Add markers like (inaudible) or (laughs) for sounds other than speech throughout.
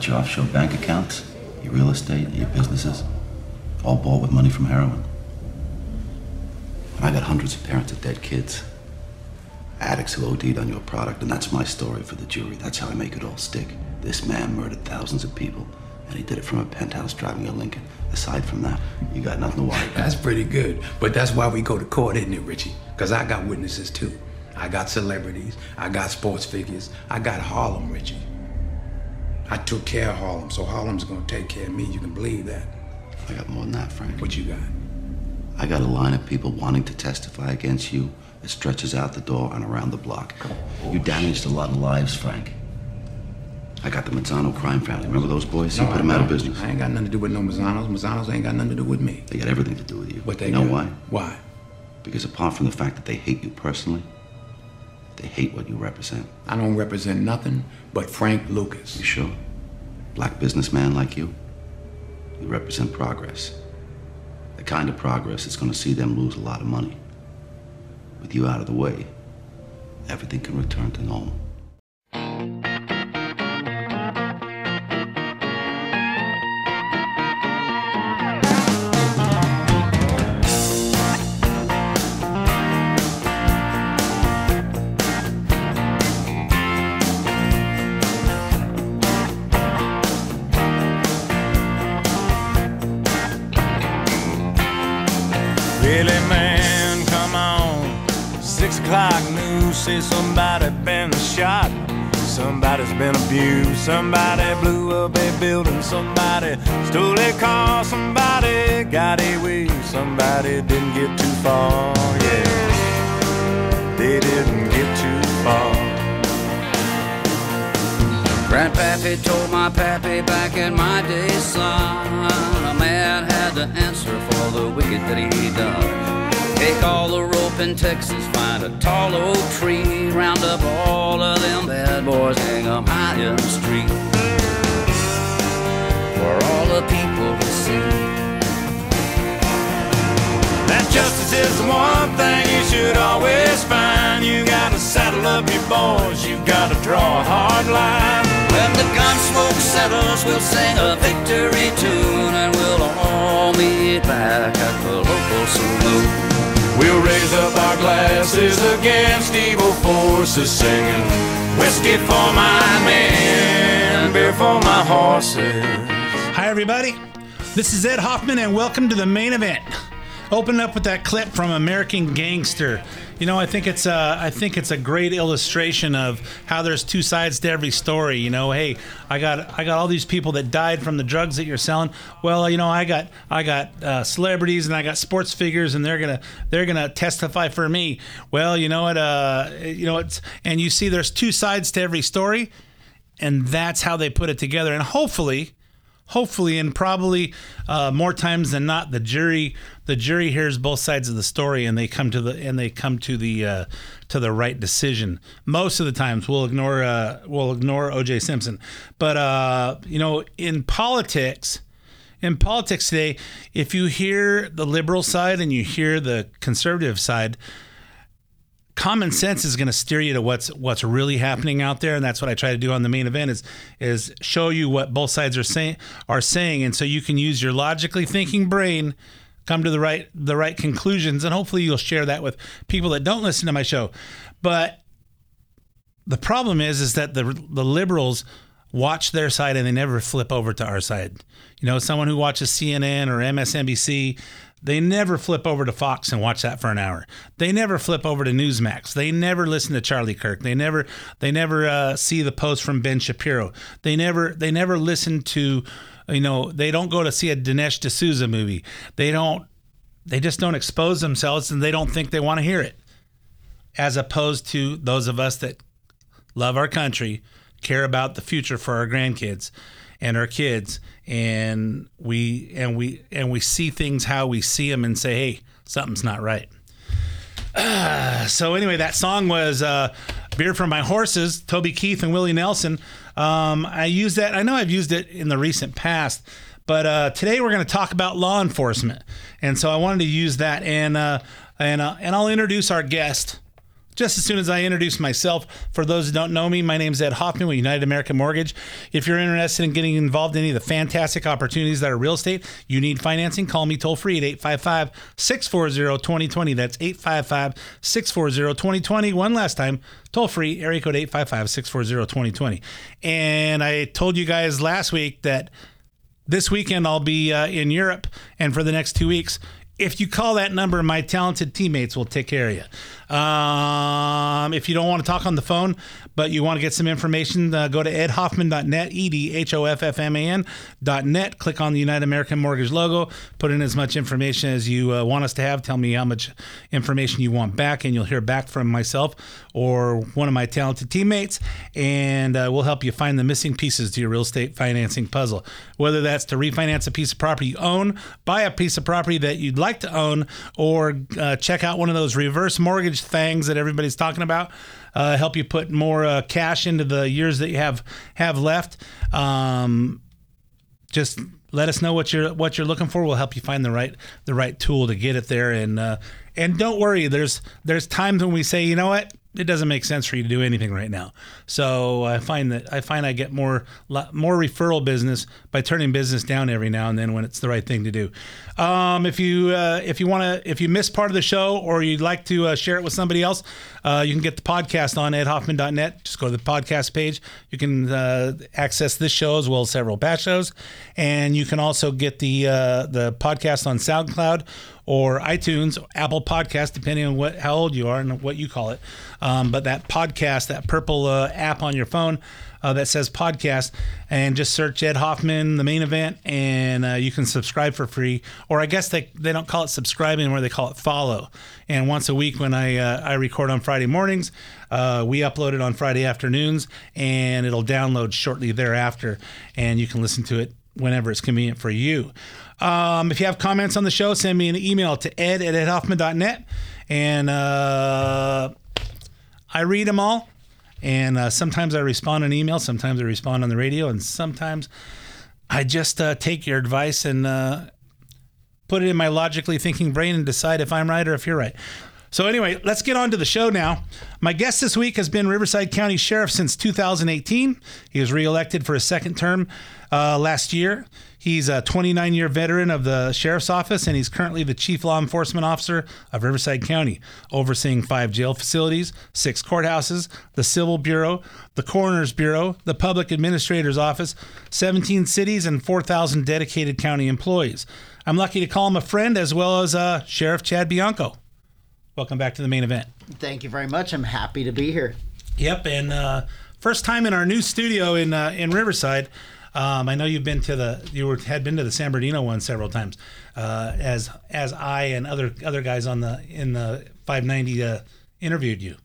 got your offshore bank accounts, your real estate, your businesses, all bought with money from heroin. And I got hundreds of parents of dead kids, addicts who OD'd on your product, and that's my story for the jury. That's how I make it all stick. This man murdered thousands of people, and he did it from a penthouse driving a Lincoln. Aside from that, you got nothing to worry about. That's pretty good. But that's why we go to court, isn't it, Richie? Because I got witnesses too. I got celebrities. I got sports figures. I got Harlem, Richie. I took care of Harlem, so Harlem's gonna take care of me. You can believe that. I got more than that, Frank. What you got? I got a line of people wanting to testify against you that stretches out the door and around the block. You damaged a lot of lives, Frank. I got the Mazzano crime family. Remember those boys? You No, put them out of business. I ain't got nothing to do with no Mazzanos. Mazzanos ain't got nothing to do with me. They got everything to do with you. What they you know got? why? Why? Because apart from the fact that they hate you personally, they hate what you represent. I don't represent nothing but Frank Lucas. You sure? Black businessman like you? You represent progress. The kind of progress that's going to see them lose a lot of money. With you out of the way, everything can return to normal. Really, man, come on. Six o'clock news says somebody been shot. Somebody's been abused. Somebody blew up a building. Somebody stole a car. Somebody got away. Somebody didn't get too far. Yeah, they didn't get too far. Grandpappy told my pappy back in my day, son, a man had to answer for the wicked that he done. Take all the rope in Texas, find a tall oak tree, round up all of them bad boys, hang 'em high in the street. For all the people to see. That justice is the one thing you should always find. You gotta saddle up your boys, you gotta draw a hard line. When the gun smoke settles, we'll sing a victory tune and we'll all meet back at the local saloon. We'll raise up our glasses against evil forces, singing whiskey for my men, beer for my horses. Hi, everybody. This is Ed Hoffman, and welcome to the main event. Open up with that clip from American Gangster. You know, I think it's a, I think it's a great illustration of how there's two sides to every story. You know, hey, I got I got all these people that died from the drugs that you're selling. Well, you know, I got I got uh, celebrities and I got sports figures, and they're gonna they're gonna testify for me. Well, you know what? Uh, you know it's and you see there's two sides to every story, and that's how they put it together. And hopefully, hopefully and probably uh, more times than not the jury the jury hears both sides of the story and they come to the and they come to the uh, to the right decision. Most of the times we'll ignore uh, we'll ignore OJ Simpson. But uh, you know in politics in politics today if you hear the liberal side and you hear the conservative side common sense is going to steer you to what's what's really happening out there and that's what I try to do on the main event is is show you what both sides are saying are saying and so you can use your logically thinking brain come to the right the right conclusions and hopefully you'll share that with people that don't listen to my show. But the problem is is that the the liberals watch their side and they never flip over to our side. You know someone who watches CNN or MSNBC they never flip over to Fox and watch that for an hour. They never flip over to Newsmax. They never listen to Charlie Kirk. They never they never uh, see the post from Ben Shapiro. They never they never listen to you know they don't go to see a Dinesh D'Souza movie. They don't they just don't expose themselves and they don't think they want to hear it. As opposed to those of us that love our country, care about the future for our grandkids and our kids and we and we and we see things how we see them and say hey something's not right. (sighs) So anyway that song was uh, beer for my horses toby keith and willie nelson. Um, i use that i know i've used it in the recent past but uh, today we're going to talk about law enforcement. And so i wanted to use that and uh, and uh, and i'll introduce our guest just as soon as I introduce myself. For those who don't know me, my name is Ed Hoffman with United American Mortgage. If you're interested in getting involved in any of the fantastic opportunities that are real estate, you need financing, call me toll free at 855 640 2020. That's 855 640 2020. One last time, toll free, area code 855 640 2020. And I told you guys last week that this weekend I'll be uh, in Europe, and for the next two weeks, if you call that number, my talented teammates will take care of you. Um, if you don't want to talk on the phone, but you want to get some information, uh, go to edhoffman.net, E D H O F F M A N.net. Click on the United American Mortgage logo, put in as much information as you uh, want us to have. Tell me how much information you want back, and you'll hear back from myself or one of my talented teammates, and uh, we'll help you find the missing pieces to your real estate financing puzzle. Whether that's to refinance a piece of property you own, buy a piece of property that you'd like to own, or uh, check out one of those reverse mortgage things that everybody's talking about. Uh, help you put more uh, cash into the years that you have have left. Um, just let us know what you're what you're looking for. We'll help you find the right the right tool to get it there. And uh, and don't worry, there's there's times when we say, you know what, it doesn't make sense for you to do anything right now. So I find that I find I get more more referral business by turning business down every now and then when it's the right thing to do. Um, if you uh, if you want to if you miss part of the show or you'd like to uh, share it with somebody else, uh, you can get the podcast on edhoffman.net. Just go to the podcast page. You can uh, access this show as well as several past shows, and you can also get the uh, the podcast on SoundCloud or iTunes, Apple Podcast, depending on what how old you are and what you call it. Um, but that podcast, that purple uh, app on your phone uh, that says podcast, and just search Ed Hoffman, the main event, and uh, you can subscribe for free. Or I guess they, they don't call it subscribing anymore; they call it follow. And once a week, when I uh, I record on Friday mornings, uh, we upload it on Friday afternoons, and it'll download shortly thereafter, and you can listen to it whenever it's convenient for you. Um, if you have comments on the show, send me an email to ed at edhoffman.net. And uh, I read them all. And uh, sometimes I respond on email, sometimes I respond on the radio, and sometimes I just uh, take your advice and uh, put it in my logically thinking brain and decide if I'm right or if you're right. So, anyway, let's get on to the show now. My guest this week has been Riverside County Sheriff since 2018. He was reelected for a second term uh, last year. He's a 29 year veteran of the Sheriff's Office, and he's currently the Chief Law Enforcement Officer of Riverside County, overseeing five jail facilities, six courthouses, the Civil Bureau, the Coroner's Bureau, the Public Administrator's Office, 17 cities, and 4,000 dedicated county employees. I'm lucky to call him a friend as well as uh, Sheriff Chad Bianco. Welcome back to the main event. Thank you very much. I'm happy to be here. Yep, and uh, first time in our new studio in uh, in Riverside. Um, I know you've been to the you were, had been to the San Bernardino one several times, uh, as as I and other other guys on the in the 590 uh, interviewed you.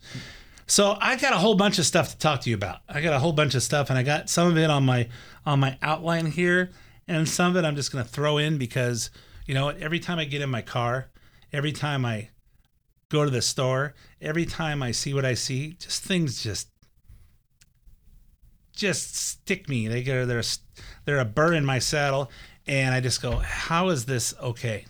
So I got a whole bunch of stuff to talk to you about. I got a whole bunch of stuff, and I got some of it on my on my outline here, and some of it I'm just going to throw in because you know every time I get in my car, every time I go to the store, every time I see what I see, just things just just stick me. They get they're they're a burr in my saddle, and I just go, how is this okay?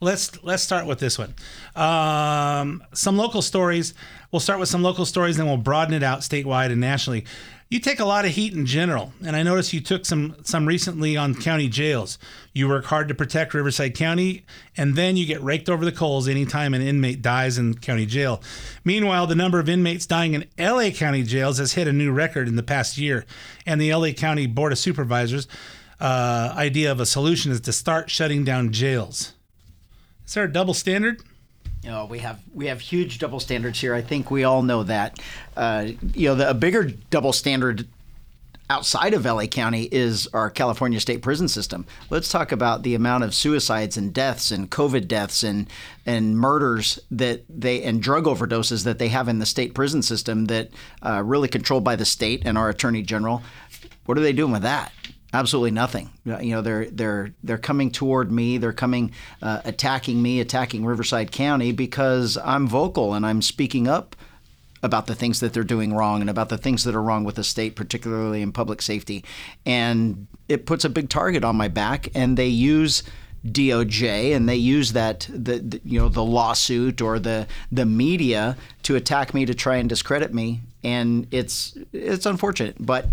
Let's let's start with this one. Um, some local stories. We'll start with some local stories, then we'll broaden it out statewide and nationally. You take a lot of heat in general, and I noticed you took some some recently on county jails. You work hard to protect Riverside County, and then you get raked over the coals anytime an inmate dies in county jail. Meanwhile, the number of inmates dying in LA County jails has hit a new record in the past year, and the LA County Board of Supervisors' uh, idea of a solution is to start shutting down jails. Is there a double standard? You know, we have we have huge double standards here. I think we all know that. Uh, you know, the, a bigger double standard outside of LA County is our California state prison system. Let's talk about the amount of suicides and deaths and COVID deaths and and murders that they and drug overdoses that they have in the state prison system that uh, really controlled by the state and our attorney general. What are they doing with that? Absolutely nothing. You know, they're they're they're coming toward me. They're coming, uh, attacking me, attacking Riverside County because I'm vocal and I'm speaking up about the things that they're doing wrong and about the things that are wrong with the state, particularly in public safety. And it puts a big target on my back. And they use DOJ, and they use that the, the you know the lawsuit or the the media to attack me to try and discredit me, and it's it's unfortunate, but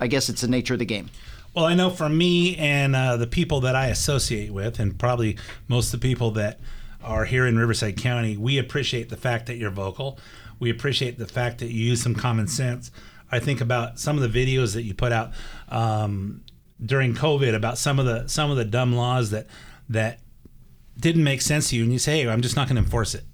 I guess it's the nature of the game. Well, I know for me and uh, the people that I associate with, and probably most of the people that are here in Riverside County, we appreciate the fact that you're vocal. We appreciate the fact that you use some common sense. I think about some of the videos that you put out um, during COVID about some of the some of the dumb laws that that didn't make sense to you, and you say, "Hey, I'm just not going to enforce it."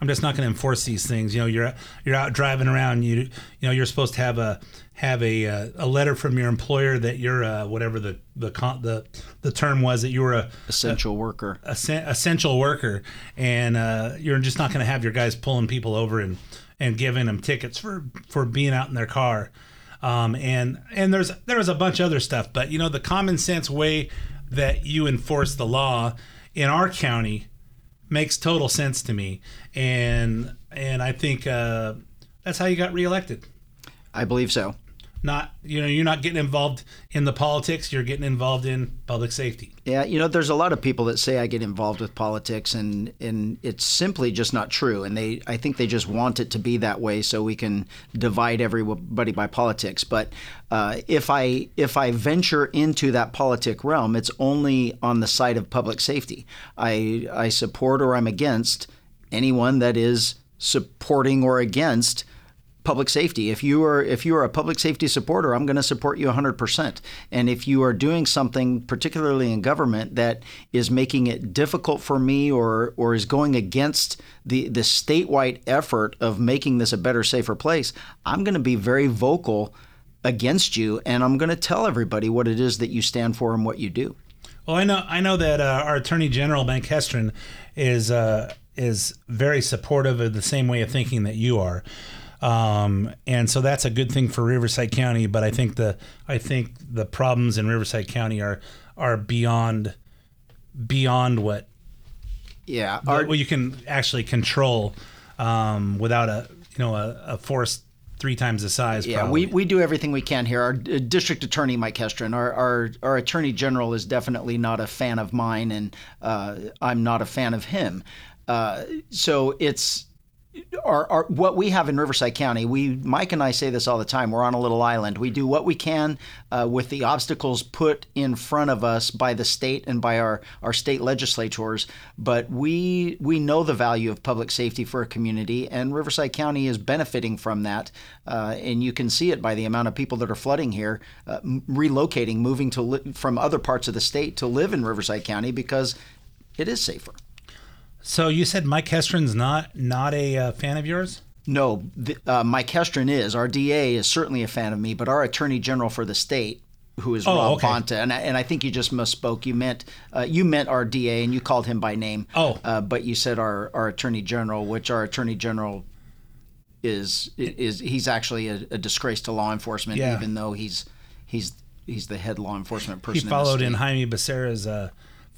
I'm just not going to enforce these things. You know, you're you're out driving around. You you know, you're supposed to have a have a uh, a letter from your employer that you're uh, whatever the the the the term was that you were a essential a, worker, a, essential worker, and uh, you're just not going to have your guys pulling people over and and giving them tickets for for being out in their car. Um, and and there's there was a bunch of other stuff, but you know the common sense way that you enforce the law in our county makes total sense to me, and and I think uh, that's how you got reelected. I believe so not you know you're not getting involved in the politics you're getting involved in public safety. Yeah you know there's a lot of people that say i get involved with politics and and it's simply just not true. And they i think they just want it to be that way so we can divide everybody by politics. But uh, if i if i venture into that politic realm it's only on the side of public safety. I i support or i'm against anyone that is supporting or against public safety. If you are if you are a public safety supporter, I'm going to support you 100%. And if you are doing something particularly in government that is making it difficult for me or or is going against the the statewide effort of making this a better safer place, I'm going to be very vocal against you and I'm going to tell everybody what it is that you stand for and what you do. Well, I know I know that uh, our Attorney General Mike Hestrin is uh, is very supportive of the same way of thinking that you are. Um, and so that's a good thing for Riverside County. But I think the I think the problems in Riverside County are are beyond beyond what yeah our, what you can actually control um, without a you know a, a force three times the size. Yeah, probably. we, we do everything we can here. Our uh, district attorney, Mike Hestrin, our, our, our attorney general is definitely not a fan of mine, and uh, I'm not a fan of him. Uh, so it's our, our, what we have in Riverside County, we Mike and I say this all the time. We're on a little island. We do what we can uh, with the obstacles put in front of us by the state and by our, our state legislators. But we we know the value of public safety for a community, and Riverside County is benefiting from that. Uh, and you can see it by the amount of people that are flooding here, uh, relocating, moving to li- from other parts of the state to live in Riverside County because it is safer. So you said Mike Hestrin's not not a uh, fan of yours? No, the, uh, Mike Hestrin is. Our DA is certainly a fan of me, but our Attorney General for the state, who is oh, Rob okay. Bonta, and I, and I think you just misspoke. You meant uh, you meant our DA, and you called him by name. Oh, uh, but you said our our Attorney General, which our Attorney General is is he's actually a, a disgrace to law enforcement, yeah. even though he's he's he's the head law enforcement person. He followed in, in Jaime Becerra's uh,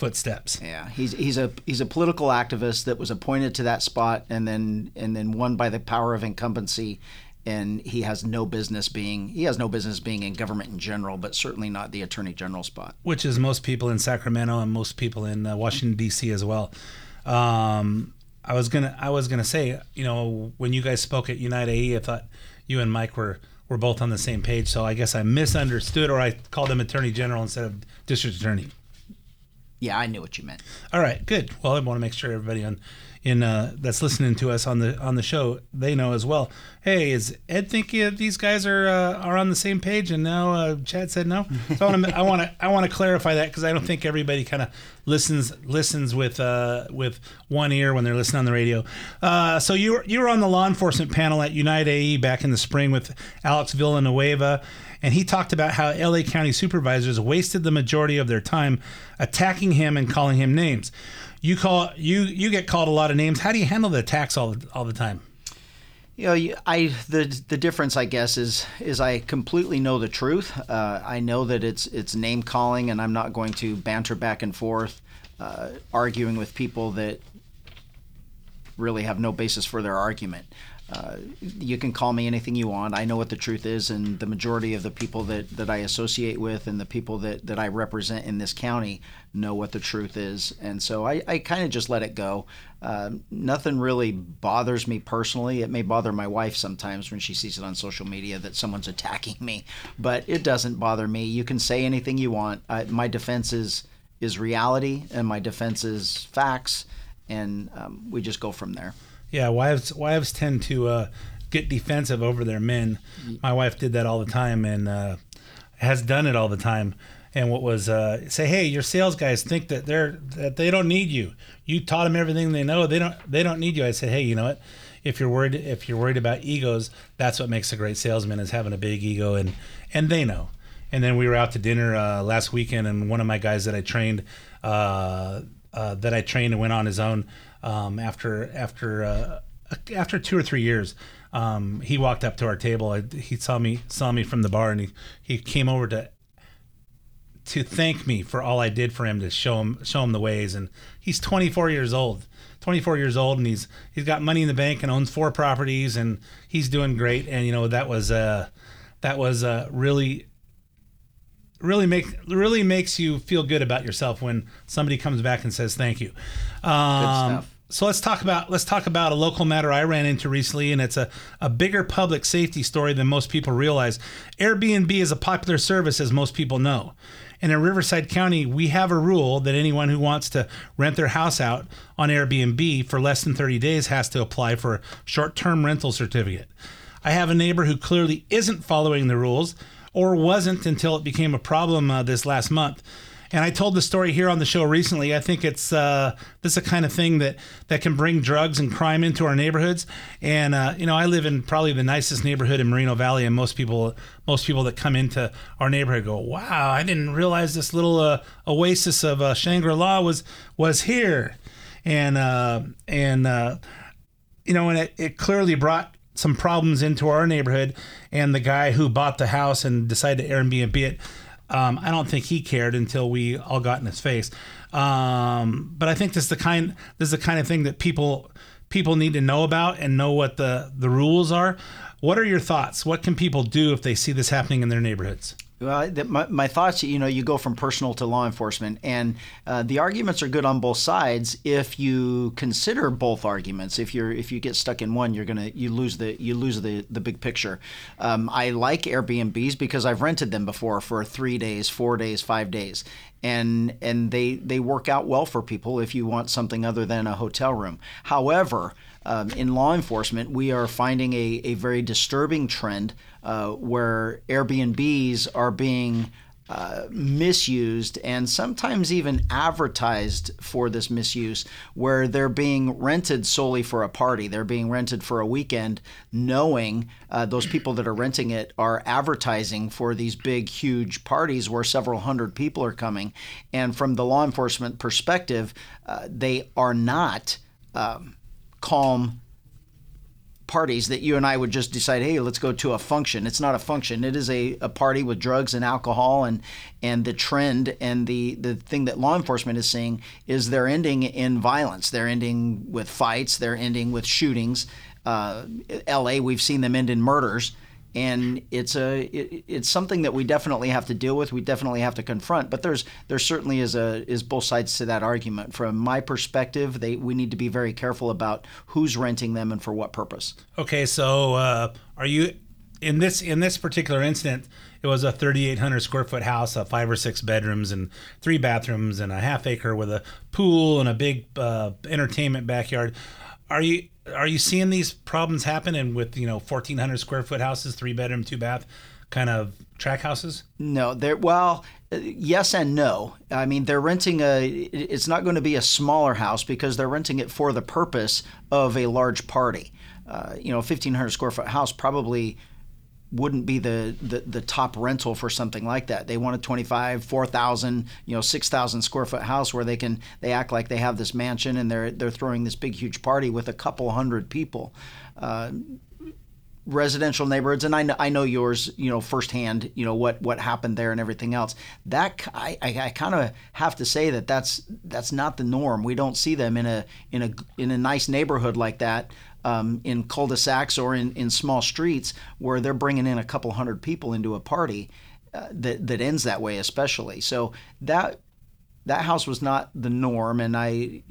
footsteps. Yeah, he's he's a he's a political activist that was appointed to that spot and then and then won by the power of incumbency and he has no business being he has no business being in government in general, but certainly not the attorney general spot. Which is most people in Sacramento and most people in uh, Washington D.C. as well. Um, I was gonna I was gonna say you know when you guys spoke at Unite AE, I thought you and Mike were were both on the same page. So I guess I misunderstood or I called him attorney general instead of district attorney. Yeah, I knew what you meant. All right, good. Well, I want to make sure everybody on in uh, that's listening to us on the on the show they know as well. Hey, is Ed thinking these guys are uh, are on the same page? And now uh, Chad said no. So I want to I want to I want to clarify that because I don't think everybody kind of listens listens with uh, with one ear when they're listening on the radio. Uh, so you were you were on the law enforcement panel at Unite AE back in the spring with Alex Villanueva and he talked about how LA County supervisors wasted the majority of their time attacking him and calling him names. You call you you get called a lot of names. How do you handle the attacks all all the time? You know, I the the difference, I guess, is is I completely know the truth. Uh, I know that it's it's name calling, and I'm not going to banter back and forth, uh, arguing with people that really have no basis for their argument. Uh, you can call me anything you want. I know what the truth is, and the majority of the people that, that I associate with and the people that, that I represent in this county know what the truth is. And so I, I kind of just let it go. Uh, nothing really bothers me personally. It may bother my wife sometimes when she sees it on social media that someone's attacking me, but it doesn't bother me. You can say anything you want. I, my defense is, is reality, and my defense is facts, and um, we just go from there. Yeah, wives wives tend to uh, get defensive over their men. My wife did that all the time and uh, has done it all the time. And what was uh, say, hey, your sales guys think that they're that they don't need you. You taught them everything they know. They don't they don't need you. I said, hey, you know what? If you're worried if you're worried about egos, that's what makes a great salesman is having a big ego and and they know. And then we were out to dinner uh, last weekend, and one of my guys that I trained uh, uh, that I trained and went on his own um, after after uh, after two or three years. Um, he walked up to our table. He saw me saw me from the bar, and he, he came over to to thank me for all I did for him to show him show him the ways. And he's 24 years old. 24 years old, and he's he's got money in the bank and owns four properties, and he's doing great. And you know that was uh that was uh, really really make really makes you feel good about yourself when somebody comes back and says thank you. Um, so let's talk about let's talk about a local matter I ran into recently, and it's a, a bigger public safety story than most people realize. Airbnb is a popular service, as most people know. And in Riverside County, we have a rule that anyone who wants to rent their house out on Airbnb for less than 30 days has to apply for a short term rental certificate. I have a neighbor who clearly isn't following the rules or wasn't until it became a problem uh, this last month. And I told the story here on the show recently. I think it's uh, this is a kind of thing that that can bring drugs and crime into our neighborhoods. And uh, you know, I live in probably the nicest neighborhood in Moreno Valley, and most people most people that come into our neighborhood go, "Wow, I didn't realize this little uh, oasis of uh, Shangri La was was here." And uh, and uh, you know, and it, it clearly brought some problems into our neighborhood. And the guy who bought the house and decided to Airbnb it, um, I don't think he cared until we all got in his face. Um, but I think this is the kind this is the kind of thing that people people need to know about and know what the the rules are. What are your thoughts? What can people do if they see this happening in their neighborhoods? Well, my, my thoughts, you know, you go from personal to law enforcement, and uh, the arguments are good on both sides if you consider both arguments. If you're if you get stuck in one, you're gonna you lose the you lose the the big picture. Um, I like Airbnbs because I've rented them before for three days, four days, five days, and and they they work out well for people if you want something other than a hotel room. However. Um, in law enforcement, we are finding a, a very disturbing trend uh, where Airbnbs are being uh, misused and sometimes even advertised for this misuse, where they're being rented solely for a party. They're being rented for a weekend, knowing uh, those people that are renting it are advertising for these big, huge parties where several hundred people are coming. And from the law enforcement perspective, uh, they are not. Um, calm parties that you and I would just decide, hey, let's go to a function. It's not a function. It is a, a party with drugs and alcohol and and the trend and the, the thing that law enforcement is seeing is they're ending in violence. They're ending with fights, they're ending with shootings. Uh, LA, we've seen them end in murders and it's a it, it's something that we definitely have to deal with. We definitely have to confront. But there's there certainly is a is both sides to that argument. From my perspective, they we need to be very careful about who's renting them and for what purpose. Okay, so uh, are you in this in this particular incident? It was a 3,800 square foot house, uh, five or six bedrooms and three bathrooms, and a half acre with a pool and a big uh, entertainment backyard. Are you are you seeing these problems happen and with you know 1,400 square foot houses, three bedroom, two bath, kind of track houses? No, they're well, uh, yes and no. I mean, they're renting a. It's not going to be a smaller house because they're renting it for the purpose of a large party. Uh, you know, 1,500 square foot house probably wouldn't be the, the, the top rental for something like that. They want a 25, 4,000, you know, 6,000 square foot house where they can they act like they have this mansion and they're they're throwing this big huge party with a couple hundred people. Uh, residential neighborhoods, and I know, I know yours, you know, firsthand, you know what what happened there and everything else. That I, I, I kind of have to say that that's that's not the norm. We don't see them in a in a in a nice neighborhood like that um, in cul-de-sacs or in, in small streets where they're bringing in a couple hundred people into a party uh, that that ends that way, especially. So that that house was not the norm, and I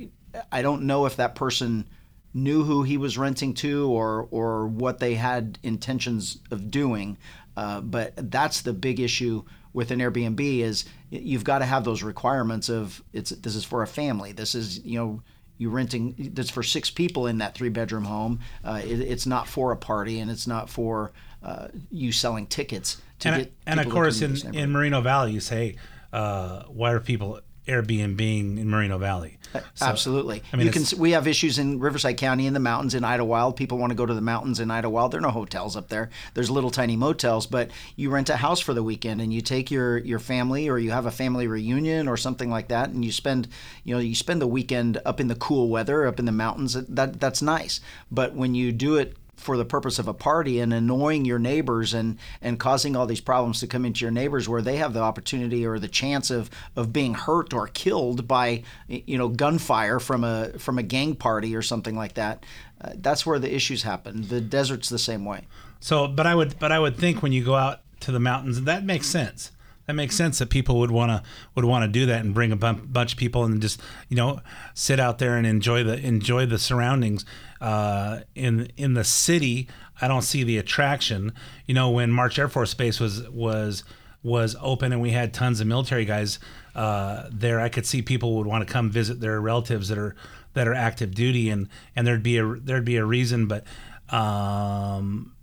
I don't know if that person knew who he was renting to or or what they had intentions of doing. Uh, but that's the big issue with an Airbnb is you've got to have those requirements of it's this is for a family. This is you know you renting that's for six people in that three bedroom home. Uh, it, it's not for a party and it's not for uh, you selling tickets. To and, get and of course, in, in. Moreno Valley, you say, uh, why are people Airbnb in Moreno Valley? Uh, so, Absolutely. I mean, you can. We have issues in Riverside County in the mountains in Idyllwild. People want to go to the mountains in Idyllwild. There are no hotels up there. There's little tiny motels, but you rent a house for the weekend and you take your your family or you have a family reunion or something like that, and you spend you know you spend the weekend up in the cool weather up in the mountains. That that's nice. But when you do it for the purpose of a party and annoying your neighbors and and causing all these problems to come into your neighbors where they have the opportunity or the chance of of being hurt or killed by you know gunfire from a from a gang party or something like that uh, that's where the issues happen the desert's the same way So, but I would, but I would think when you go out to the mountains, that makes sense. That makes sense that people would want to would want to do that and bring a bunch of people and just you know sit out there and enjoy the enjoy the surroundings. Uh, in in the city, I don't see the attraction. You know, when March Air Force Base was was was open and we had tons of military guys uh, there, I could see people would want to come visit their relatives that are that are active duty and and there'd be a there'd be a reason, but. Um,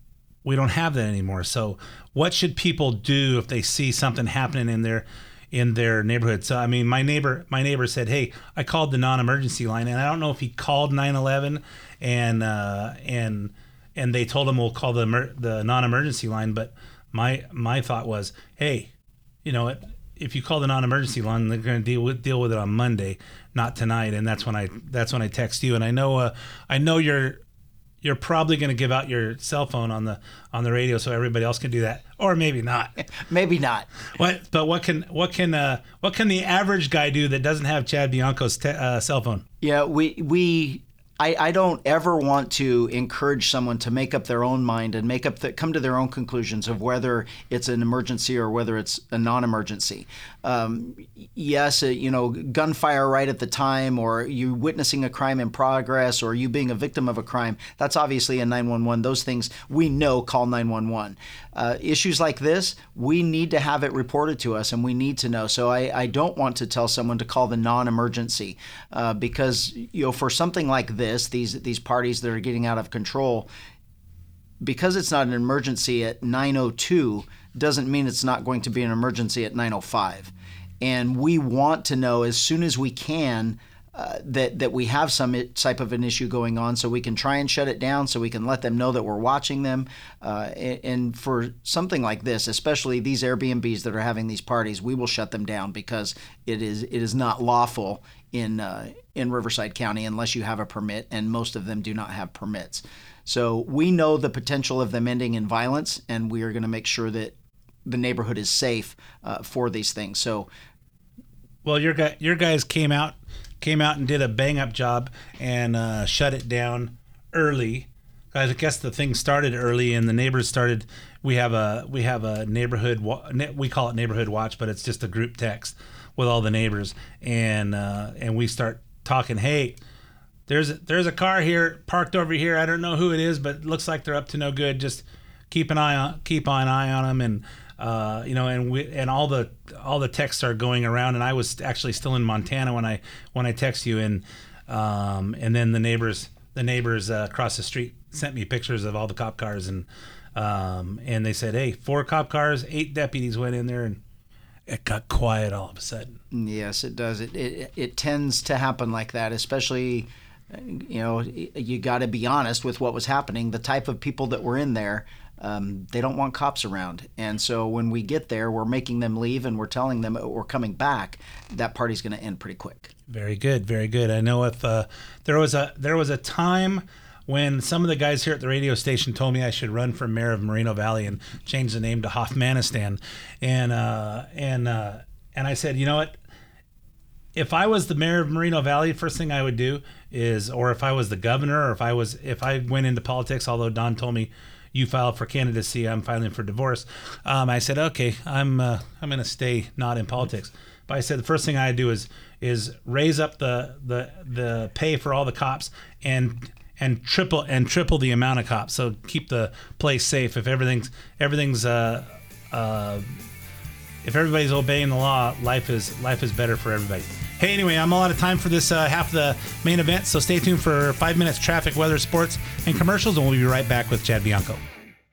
we don't have that anymore. So, what should people do if they see something happening in their in their neighborhood? So, I mean, my neighbor my neighbor said, "Hey, I called the non-emergency line, and I don't know if he called 911 and uh, and and they told him we'll call the emer- the non-emergency line, but my my thought was, hey, you know, if you call the non-emergency line, they're going to deal with deal with it on Monday, not tonight. And that's when I that's when I text you. And I know uh, I know you're you're probably going to give out your cell phone on the on the radio so everybody else can do that, or maybe not. (laughs) maybe not what? But what can what can uh, what can the average guy do that doesn't have Chad Bianco's te- uh, cell phone? Yeah, we we I, I don't ever want to encourage someone to make up their own mind and make up the, come to their own conclusions of whether it's an emergency or whether it's a non-emergency. Um, yes, uh, you know, gunfire right at the time, or you witnessing a crime in progress, or you being a victim of a crime. That's obviously a 911. Those things we know call 911. Uh, issues like this, we need to have it reported to us, and we need to know. So I, I don't want to tell someone to call the non-emergency uh, because you know for something like this, these these parties that are getting out of control, because it's not an emergency at 902 doesn't mean it's not going to be an emergency at 905 and we want to know as soon as we can uh, that that we have some type of an issue going on, so we can try and shut it down, so we can let them know that we're watching them. Uh, and, and for something like this, especially these Airbnbs that are having these parties, we will shut them down because it is it is not lawful in uh, in Riverside County unless you have a permit, and most of them do not have permits. So we know the potential of them ending in violence, and we are going to make sure that the neighborhood is safe uh, for these things. So Well, your guy, your guys came out, came out and did a bang up job and uh, shut it down early. I guess the thing started early, and the neighbors started. We have a we have a neighborhood. We call it neighborhood watch, but it's just a group text with all the neighbors, and uh, and we start talking. Hey, there's there's a car here parked over here. I don't know who it is, but it looks like they're up to no good. Just keep an eye on keep an eye on them, and uh, you know, and we and all the all the texts are going around. And I was actually still in Montana when I when I text you, and um, and then the neighbors the neighbors uh, across the street sent me pictures of all the cop cars, and um, and they said, hey, four cop cars, eight deputies went in there, and it got quiet all of a sudden. Yes, it does. It it, it tends to happen like that, especially. You know, you got to be honest with what was happening. The type of people that were in there, um, they don't want cops around, and so when we get there, we're making them leave, and we're telling them we're coming back. That party's going to end pretty quick. Very good, very good. I know if uh, there was a there was a time when some of the guys here at the radio station told me I should run for mayor of Moreno Valley and change the name to Hoffmanistan, and uh, and uh, and I said, you know what? if I was the mayor of Moreno Valley, first thing I would do is, or if I was the governor, or if I was, if I went into politics, although Don told me you filed for candidacy, I'm filing for divorce. Um, I said, okay, I'm, uh, I'm going to stay not in politics. But I said the first thing I do is, is raise up the, the, the pay for all the cops and and triple and triple the amount of cops. So keep the place safe. If everything's everything's uh, uh, if everybody's obeying the law, life is life is better for everybody. Hey, anyway, I'm all out of time for this uh, half of the main event, so stay tuned for five minutes traffic, weather, sports, and commercials, and we'll be right back with Chad Bianco.